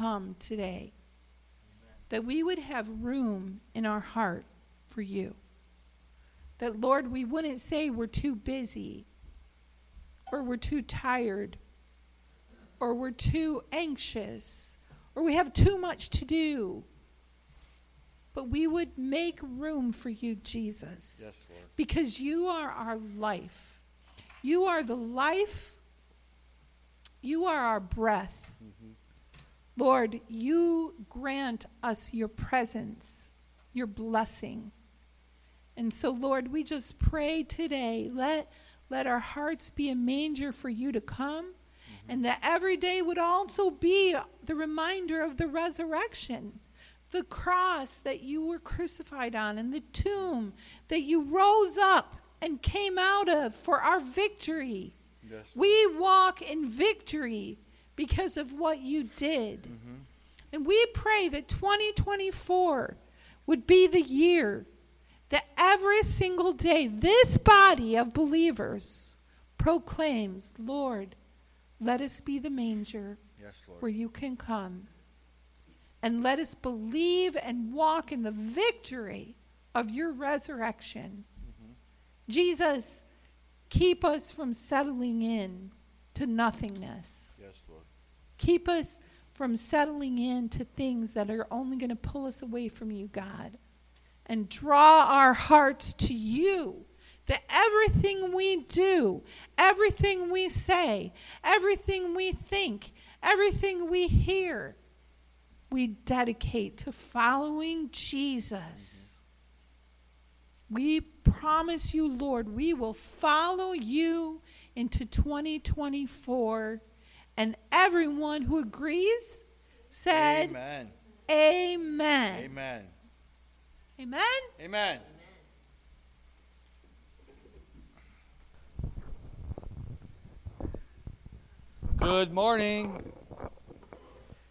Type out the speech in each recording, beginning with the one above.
come today, that we would have room in our heart for you. That, Lord, we wouldn't say we're too busy or we're too tired or we're too anxious or we have too much to do. But we would make room for you, Jesus. Yes, Lord. Because you are our life. You are the life. You are our breath. Mm-hmm. Lord, you grant us your presence, your blessing. And so, Lord, we just pray today. Let, let our hearts be a manger for you to come, mm-hmm. and that every day would also be the reminder of the resurrection, the cross that you were crucified on, and the tomb that you rose up and came out of for our victory. Yes. We walk in victory because of what you did. Mm-hmm. And we pray that 2024 would be the year that every single day this body of believers proclaims, Lord, let us be the manger yes, where you can come. And let us believe and walk in the victory of your resurrection. Mm-hmm. Jesus, keep us from settling in to nothingness. Yes. Keep us from settling into things that are only going to pull us away from you, God. And draw our hearts to you. That everything we do, everything we say, everything we think, everything we hear, we dedicate to following Jesus. We promise you, Lord, we will follow you into 2024 and everyone who agrees said, Amen. Amen. Amen. Amen. Amen. Good morning.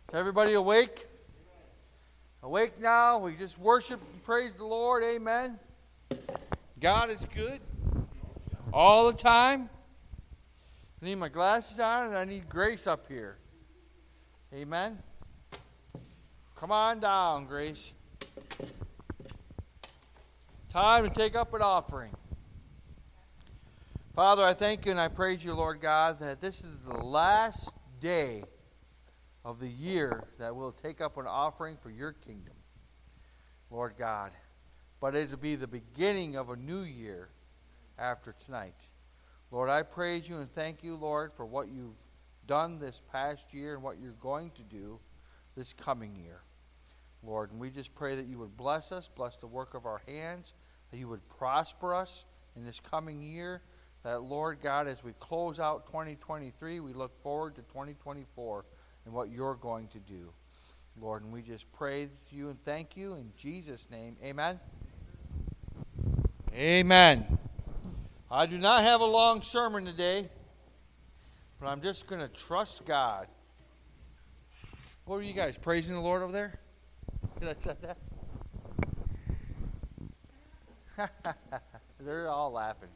Is everybody awake? Awake now. We just worship and praise the Lord. Amen. God is good all the time. I need my glasses on and I need Grace up here. Amen. Come on down, Grace. Time to take up an offering. Father, I thank you and I praise you, Lord God, that this is the last day of the year that we'll take up an offering for your kingdom, Lord God. But it will be the beginning of a new year after tonight. Lord, I praise you and thank you, Lord, for what you've done this past year and what you're going to do this coming year. Lord, and we just pray that you would bless us, bless the work of our hands, that you would prosper us in this coming year. That, Lord God, as we close out 2023, we look forward to 2024 and what you're going to do. Lord, and we just praise you and thank you in Jesus' name. Amen. Amen. I do not have a long sermon today, but I'm just going to trust God. What are you guys praising the Lord over there? Did I say that? They're all laughing.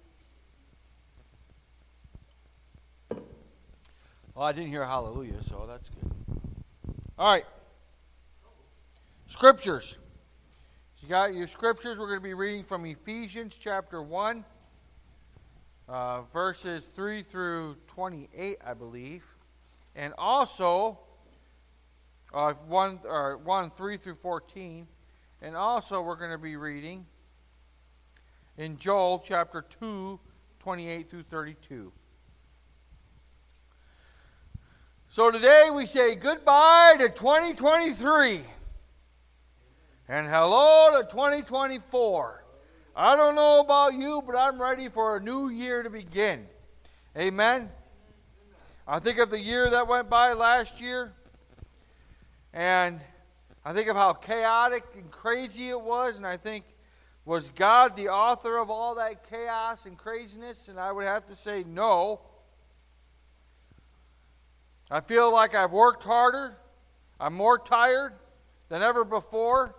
Well, I didn't hear hallelujah, so that's good. All right. Scriptures. You got your scriptures. We're going to be reading from Ephesians chapter 1 uh, verses 3 through 28, I believe. And also, uh, 1, or 1 3 through 14. And also, we're going to be reading in Joel chapter 2, 28 through 32. So today we say goodbye to 2023 and hello to 2024. I don't know about you, but I'm ready for a new year to begin. Amen. I think of the year that went by last year, and I think of how chaotic and crazy it was, and I think, was God the author of all that chaos and craziness? And I would have to say no. I feel like I've worked harder, I'm more tired than ever before.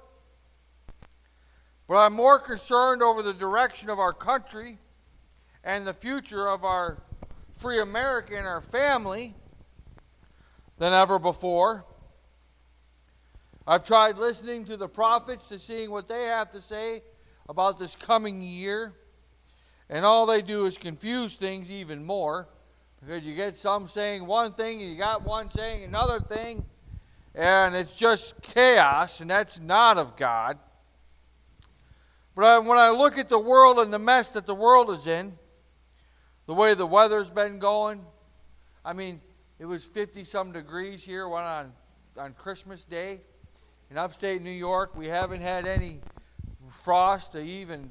But I'm more concerned over the direction of our country and the future of our free America and our family than ever before. I've tried listening to the prophets to seeing what they have to say about this coming year. And all they do is confuse things even more because you get some saying one thing and you got one saying another thing. And it's just chaos, and that's not of God. But I, when I look at the world and the mess that the world is in, the way the weather's been going, I mean, it was 50 some degrees here one on, on Christmas Day. In upstate New York, we haven't had any frost to even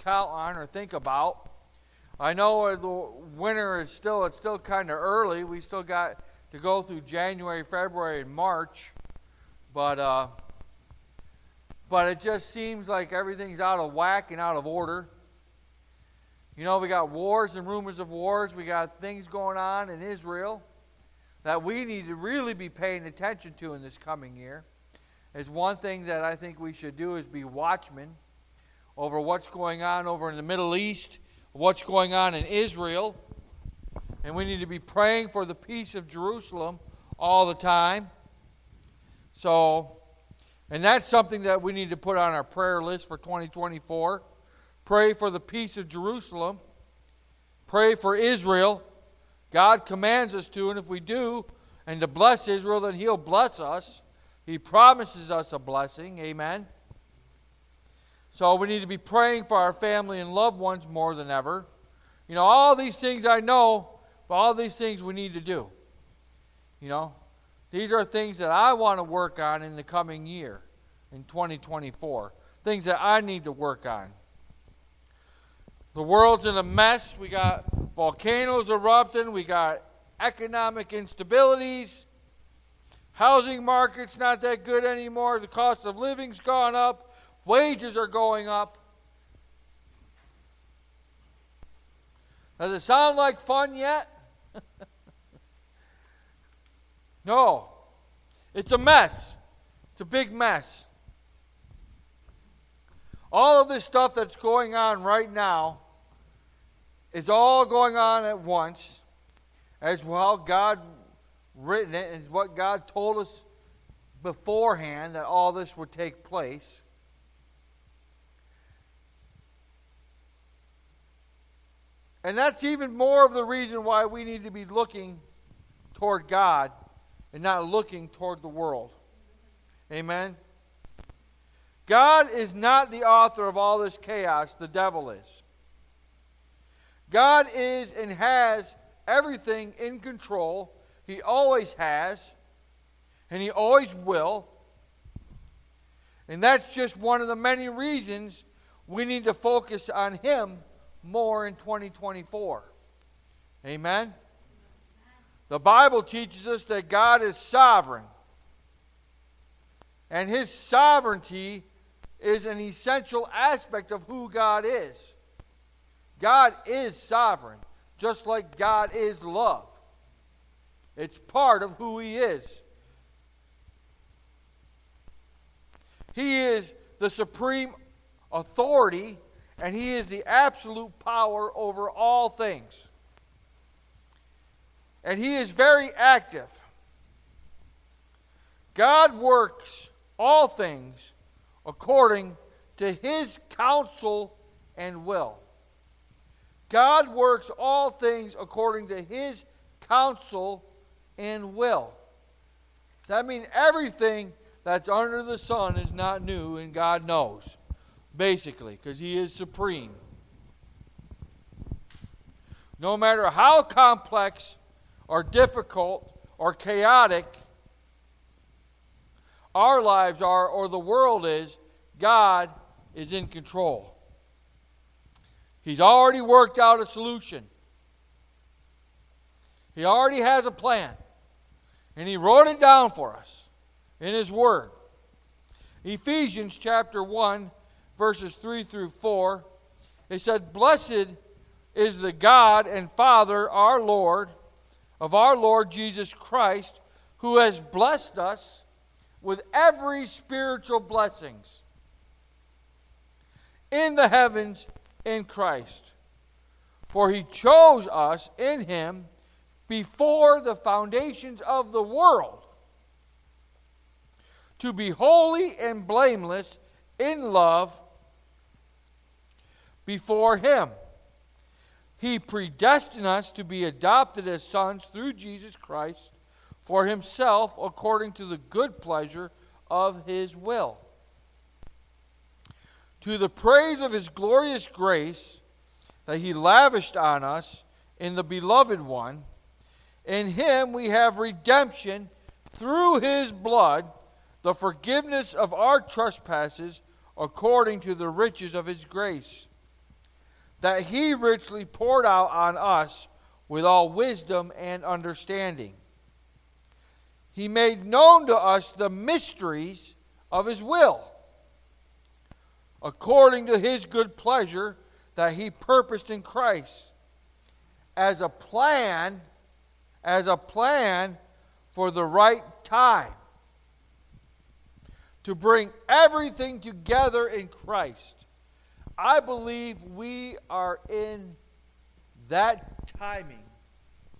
count on or think about. I know the winter is still it's still kind of early. We still got to go through January, February, and March, but uh, but it just seems like everything's out of whack and out of order. You know, we got wars and rumors of wars. We got things going on in Israel that we need to really be paying attention to in this coming year. Is one thing that I think we should do is be watchmen over what's going on over in the Middle East, what's going on in Israel. And we need to be praying for the peace of Jerusalem all the time. So, and that's something that we need to put on our prayer list for 2024. Pray for the peace of Jerusalem. Pray for Israel. God commands us to, and if we do, and to bless Israel, then He'll bless us. He promises us a blessing. Amen. So we need to be praying for our family and loved ones more than ever. You know, all these things I know, but all these things we need to do. You know, these are things that I want to work on in the coming year, in 2024. Things that I need to work on. The world's in a mess. We got volcanoes erupting. We got economic instabilities. Housing market's not that good anymore. The cost of living's gone up. Wages are going up. Does it sound like fun yet? no. It's a mess. It's a big mess. All of this stuff that's going on right now is all going on at once, as well God written it, and what God told us beforehand that all this would take place. And that's even more of the reason why we need to be looking toward God and not looking toward the world. Amen. God is not the author of all this chaos, the devil is. God is and has everything in control. He always has, and He always will. And that's just one of the many reasons we need to focus on Him more in 2024. Amen? The Bible teaches us that God is sovereign. And his sovereignty is an essential aspect of who God is. God is sovereign, just like God is love. It's part of who he is. He is the supreme authority and He is the absolute power over all things. And He is very active. God works all things according to His counsel and will. God works all things according to His counsel and will. Does that mean everything that's under the sun is not new and God knows? basically, because He is supreme. No matter how complex or difficult or chaotic our lives are or the world is, God is in control. He's already worked out a solution. He already has a plan. And He wrote it down for us in His Word. Ephesians chapter 1 verses 3 through 4. It said, Blessed is the God and Father, our Lord, of our Lord Jesus Christ, who has blessed us with every spiritual blessings in the heavens in Christ. For he chose us in him before the foundations of the world to be holy and blameless in love before Him. He predestined us to be adopted as sons through Jesus Christ for Himself according to the good pleasure of His will. To the praise of His glorious grace that He lavished on us in the Beloved One, in Him we have redemption through His blood, the forgiveness of our trespasses according to the riches of His grace that he richly poured out on us with all wisdom and understanding. He made known to us the mysteries of his will, according to his good pleasure that he purposed in Christ, as a plan, as a plan for the right time, to bring everything together in Christ I believe we are in that timing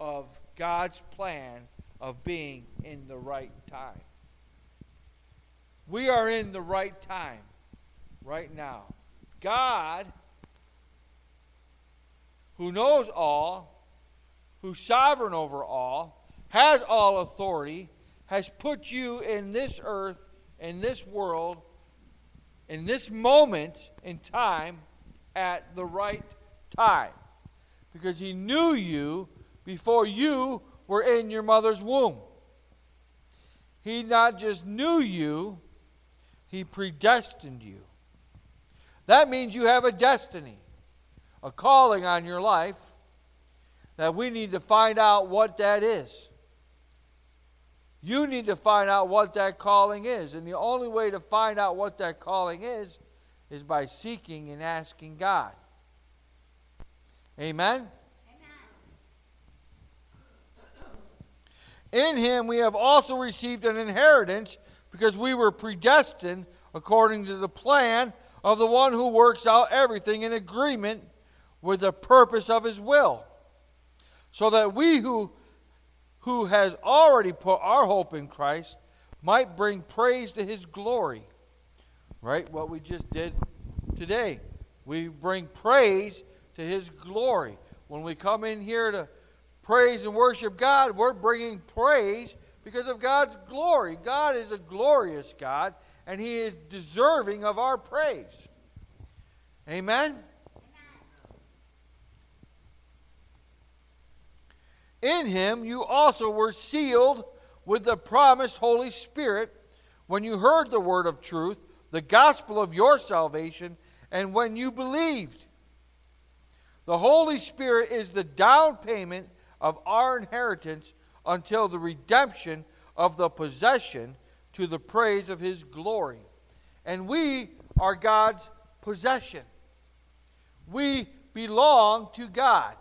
of God's plan of being in the right time. We are in the right time right now. God, who knows all, who's sovereign over all, has all authority, has put you in this earth, in this world, in this moment in time at the right time. Because he knew you before you were in your mother's womb. He not just knew you, he predestined you. That means you have a destiny, a calling on your life that we need to find out what that is. You need to find out what that calling is. And the only way to find out what that calling is is by seeking and asking God. Amen? In him we have also received an inheritance because we were predestined according to the plan of the one who works out everything in agreement with the purpose of his will. So that we who who has already put our hope in Christ might bring praise to his glory. Right? What we just did today. We bring praise to his glory. When we come in here to praise and worship God, we're bringing praise because of God's glory. God is a glorious God, and he is deserving of our praise. Amen? In him you also were sealed with the promised Holy Spirit when you heard the word of truth, the gospel of your salvation, and when you believed. The Holy Spirit is the down payment of our inheritance until the redemption of the possession to the praise of his glory. And we are God's possession. We belong to God.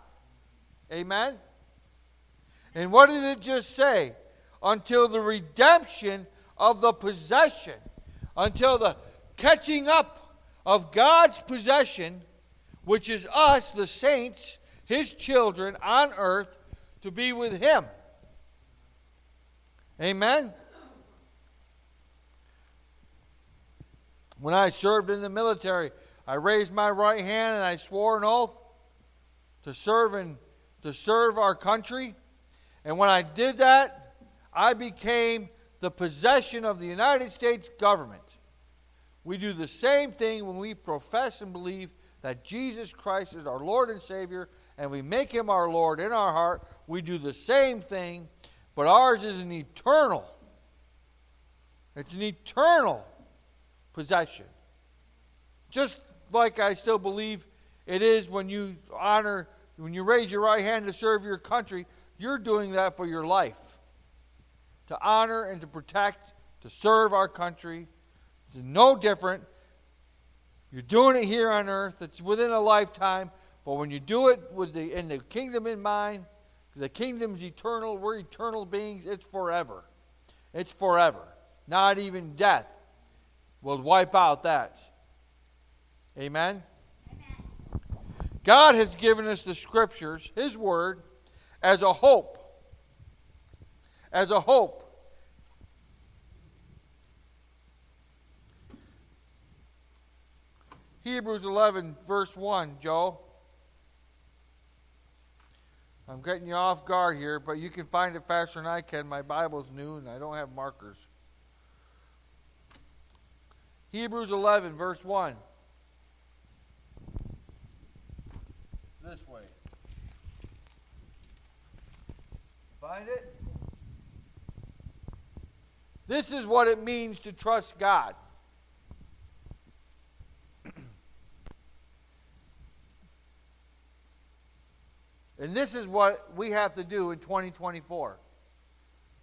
Amen? And what did it just say? Until the redemption of the possession, until the catching up of God's possession, which is us, the saints, his children on earth, to be with him. Amen. When I served in the military, I raised my right hand and I swore an oath to serve and to serve our country and when I did that, I became the possession of the United States government. We do the same thing when we profess and believe that Jesus Christ is our Lord and Savior and we make him our Lord in our heart. We do the same thing, but ours is an eternal. It's an eternal possession. Just like I still believe it is when you honor, when you raise your right hand to serve your country, you're doing that for your life to honor and to protect, to serve our country. It's no different. You're doing it here on earth. It's within a lifetime. But when you do it with the in the kingdom in mind, the kingdom's eternal. We're eternal beings. It's forever. It's forever. Not even death will wipe out that. Amen? Amen. God has given us the scriptures, His Word, as a hope. As a hope. Hebrews 11, verse 1, Joe. I'm getting you off guard here, but you can find it faster than I can. My Bible's new and I don't have markers. Hebrews 11, verse 1. This way. Find it? This is what it means to trust God. and this is what we have to do in 2024.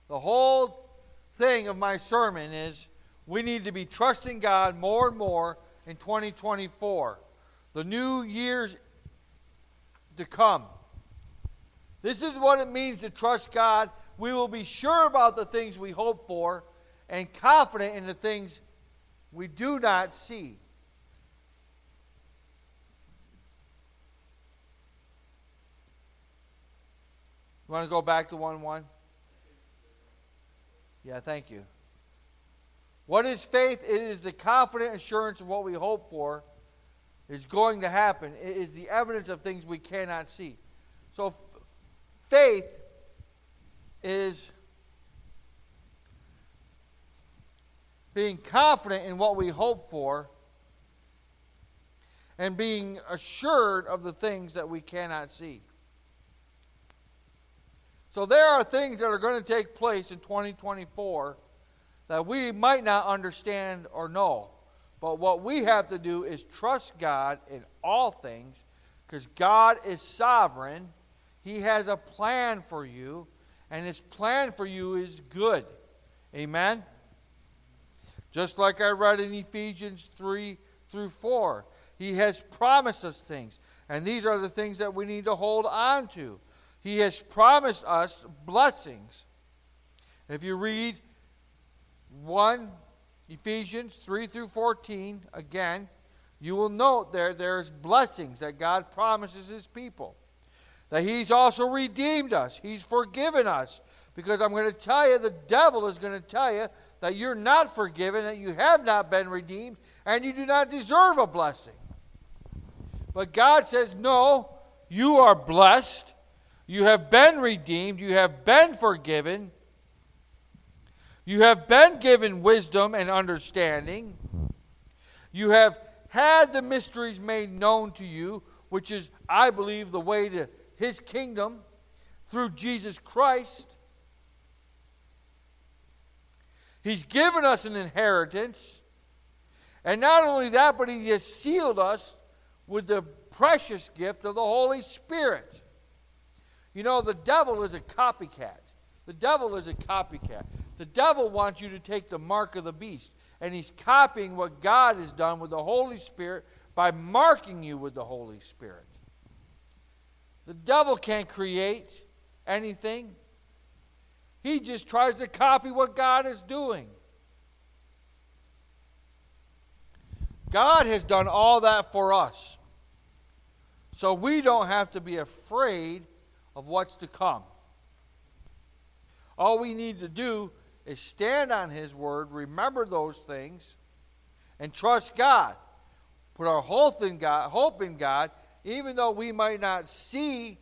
The whole thing of my sermon is we need to be trusting God more and more in 2024. The new year's to come. This is what it means to trust God. We will be sure about the things we hope for and confident in the things we do not see. You want to go back to 1 1? Yeah, thank you. What is faith? It is the confident assurance of what we hope for is going to happen. It is the evidence of things we cannot see. So, faith is being confident in what we hope for and being assured of the things that we cannot see. So there are things that are going to take place in 2024 that we might not understand or know. But what we have to do is trust God in all things because God is sovereign. He has a plan for you, and His plan for you is good. Amen? Just like I read in Ephesians 3 through 4. He has promised us things, and these are the things that we need to hold on to. He has promised us blessings. If you read 1 Ephesians 3 through 14, again, you will note there there's blessings that God promises his people. That he's also redeemed us. He's forgiven us. Because I'm going to tell you, the devil is going to tell you that you're not forgiven, that you have not been redeemed, and you do not deserve a blessing. But God says, no, you are blessed. You have been redeemed. You have been forgiven. You have been given wisdom and understanding. You have had the mysteries made known to you, which is, I believe, the way to his kingdom through Jesus Christ. He's given us an inheritance. And not only that, but He has sealed us with the precious gift of the Holy Spirit. You know, the devil is a copycat. The devil is a copycat. The devil wants you to take the mark of the beast. And he's copying what God has done with the Holy Spirit by marking you with the Holy Spirit. The devil can't create anything. He just tries to copy what God is doing. God has done all that for us. So we don't have to be afraid of what's to come. All we need to do is stand on His word, remember those things, and trust God. Put our hope in God, hope in God, even though we might not see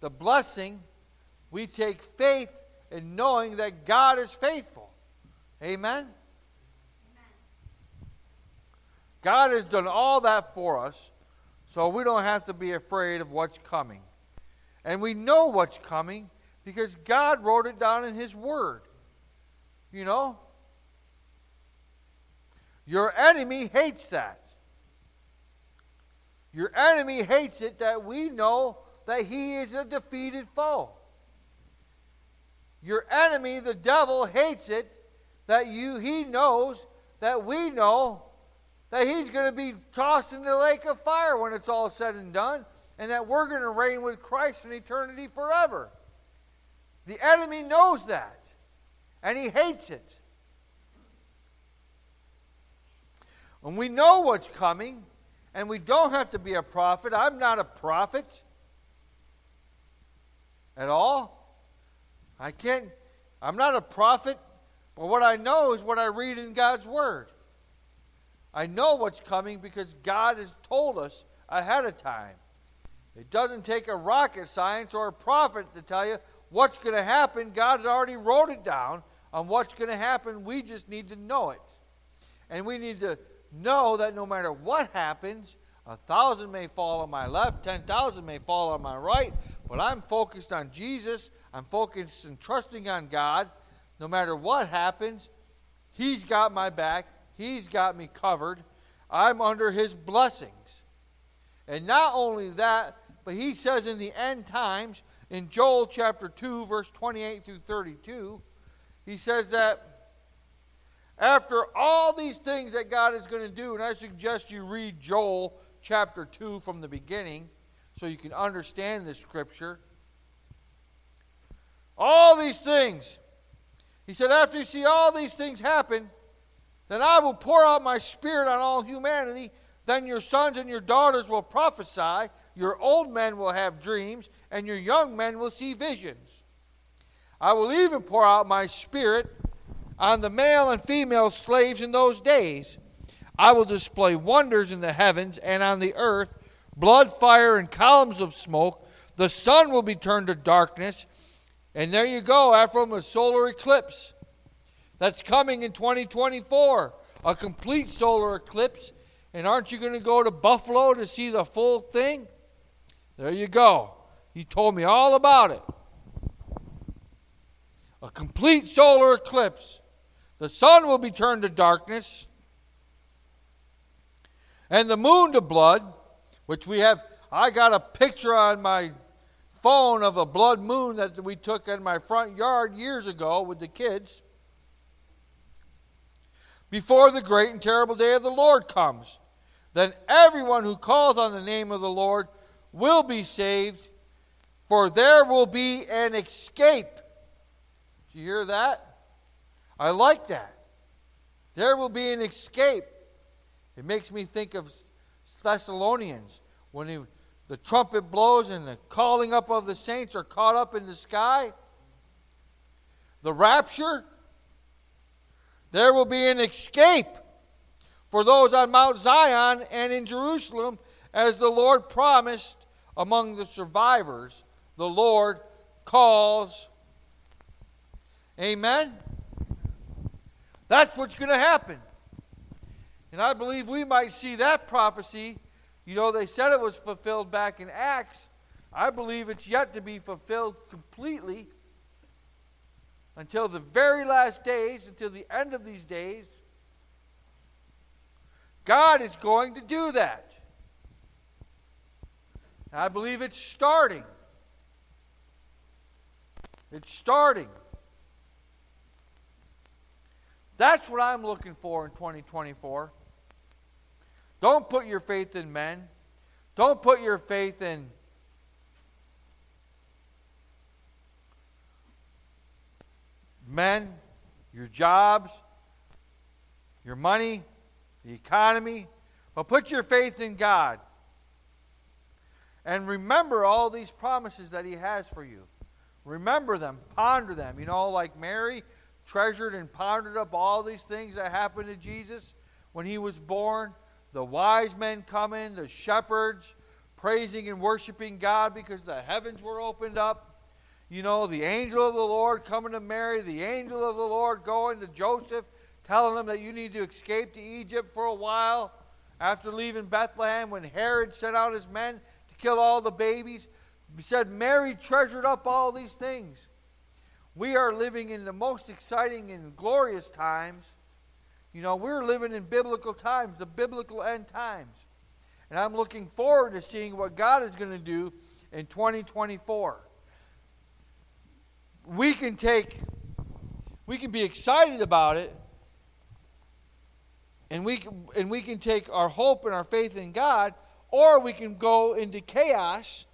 the blessing we take faith in knowing that God is faithful. Amen? God has done all that for us, so we don't have to be afraid of what's coming. And we know what's coming because God wrote it down in His Word. You know? Your enemy hates that. Your enemy hates it that we know that he is a defeated foe. Your enemy, the devil, hates it that you he knows that we know that he's going to be tossed in the lake of fire when it's all said and done, and that we're going to reign with Christ in eternity forever. The enemy knows that, and he hates it. And we know what's coming, and we don't have to be a prophet. I'm not a prophet at all. I can't, I'm not a prophet, but what I know is what I read in God's Word. I know what's coming because God has told us ahead of time. It doesn't take a rocket science or a prophet to tell you what's going to happen. God has already wrote it down on what's going to happen. We just need to know it. And we need to know that no matter what happens, a thousand may fall on my left, ten thousand may fall on my right, but I'm focused on Jesus. I'm focused and trusting on God. No matter what happens, He's got my back. He's got me covered. I'm under His blessings. And not only that, but He says in the end times, in Joel chapter 2, verse 28 through 32, He says that after all these things that God is going to do, and I suggest you read Joel chapter 2 from the beginning so you can understand this scripture. All these things. He said, after you see all these things happen, then I will pour out my spirit on all humanity. Then your sons and your daughters will prophesy, your old men will have dreams, and your young men will see visions. I will even pour out my spirit on the male and female slaves in those days. I will display wonders in the heavens and on the earth blood, fire, and columns of smoke. The sun will be turned to darkness. And there you go, Ephraim, a solar eclipse that's coming in 2024. A complete solar eclipse. And aren't you going to go to Buffalo to see the full thing? There you go. He told me all about it. A complete solar eclipse. The sun will be turned to darkness and the moon to blood, which we have. I got a picture on my phone of a blood moon that we took in my front yard years ago with the kids. Before the great and terrible day of the Lord comes, then everyone who calls on the name of the Lord will be saved, for there will be an escape. Do you hear that? I like that. There will be an escape. It makes me think of Thessalonians when he, the trumpet blows and the calling up of the saints are caught up in the sky. The rapture, there will be an escape for those on Mount Zion and in Jerusalem, as the Lord promised among the survivors. The Lord calls. Amen? That's what's going to happen. And I believe we might see that prophecy. You know, they said it was fulfilled back in Acts. I believe it's yet to be fulfilled completely until the very last days, until the end of these days. God is going to do that. I believe it's starting. It's starting. That's what I'm looking for in 2024. Don't put your faith in men. Don't put your faith in men, your jobs, your money, the economy, but put your faith in God. And remember all these promises that He has for you. Remember them, ponder them. You know, like Mary treasured and pondered up all these things that happened to Jesus when He was born the wise men coming, the shepherds praising and worshiping God because the heavens were opened up. You know, the angel of the Lord coming to Mary, the angel of the Lord going to Joseph, telling him that you need to escape to Egypt for a while after leaving Bethlehem when Herod sent out his men to kill all the babies. He said Mary treasured up all these things. We are living in the most exciting and glorious times you know, we're living in biblical times, the biblical end times. And I'm looking forward to seeing what God is going to do in 2024. We can take, we can be excited about it, and we can, and we can take our hope and our faith in God, or we can go into chaos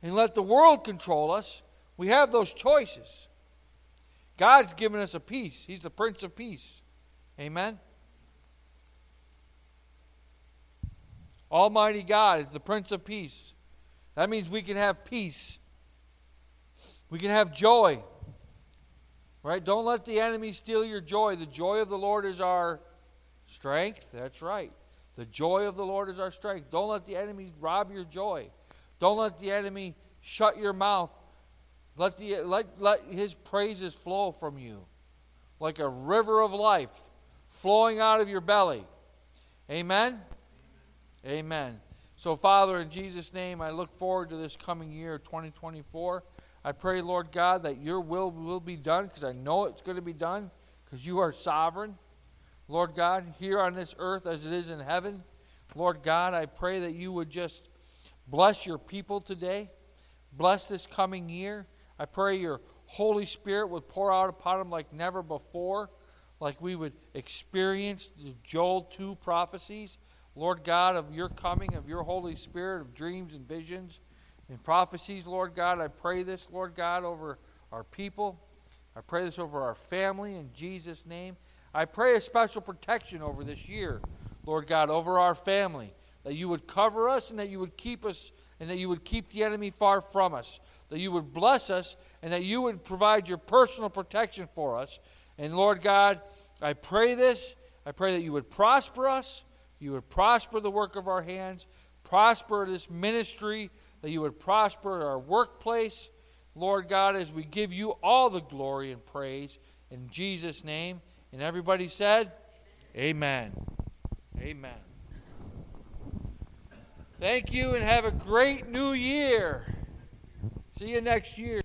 and let the world control us. We have those choices. God's given us a peace. He's the Prince of Peace. Amen? Almighty God is the Prince of Peace. That means we can have peace. We can have joy. Right? Don't let the enemy steal your joy. The joy of the Lord is our Strength, that's right. The joy of the Lord is our strength. Don't let the enemy rob your joy. Don't let the enemy shut your mouth. Let, the, let, let his praises flow from you like a river of life flowing out of your belly. Amen? Amen. So, Father, in Jesus' name, I look forward to this coming year, 2024. I pray, Lord God, that your will will be done because I know it's going to be done because you are sovereign. Lord God, here on this earth as it is in heaven, Lord God, I pray that you would just bless your people today. Bless this coming year. I pray your Holy Spirit would pour out upon them like never before, like we would experience the Joel 2 prophecies. Lord God, of your coming, of your Holy Spirit, of dreams and visions and prophecies, Lord God. I pray this, Lord God, over our people. I pray this over our family in Jesus' name. I pray a special protection over this year, Lord God, over our family, that you would cover us and that you would keep us and that you would keep the enemy far from us, that you would bless us and that you would provide your personal protection for us. And Lord God, I pray this. I pray that you would prosper us, you would prosper the work of our hands, prosper this ministry, that you would prosper our workplace. Lord God, as we give you all the glory and praise in Jesus' name. And everybody said, Amen. Amen. Thank you and have a great new year. See you next year.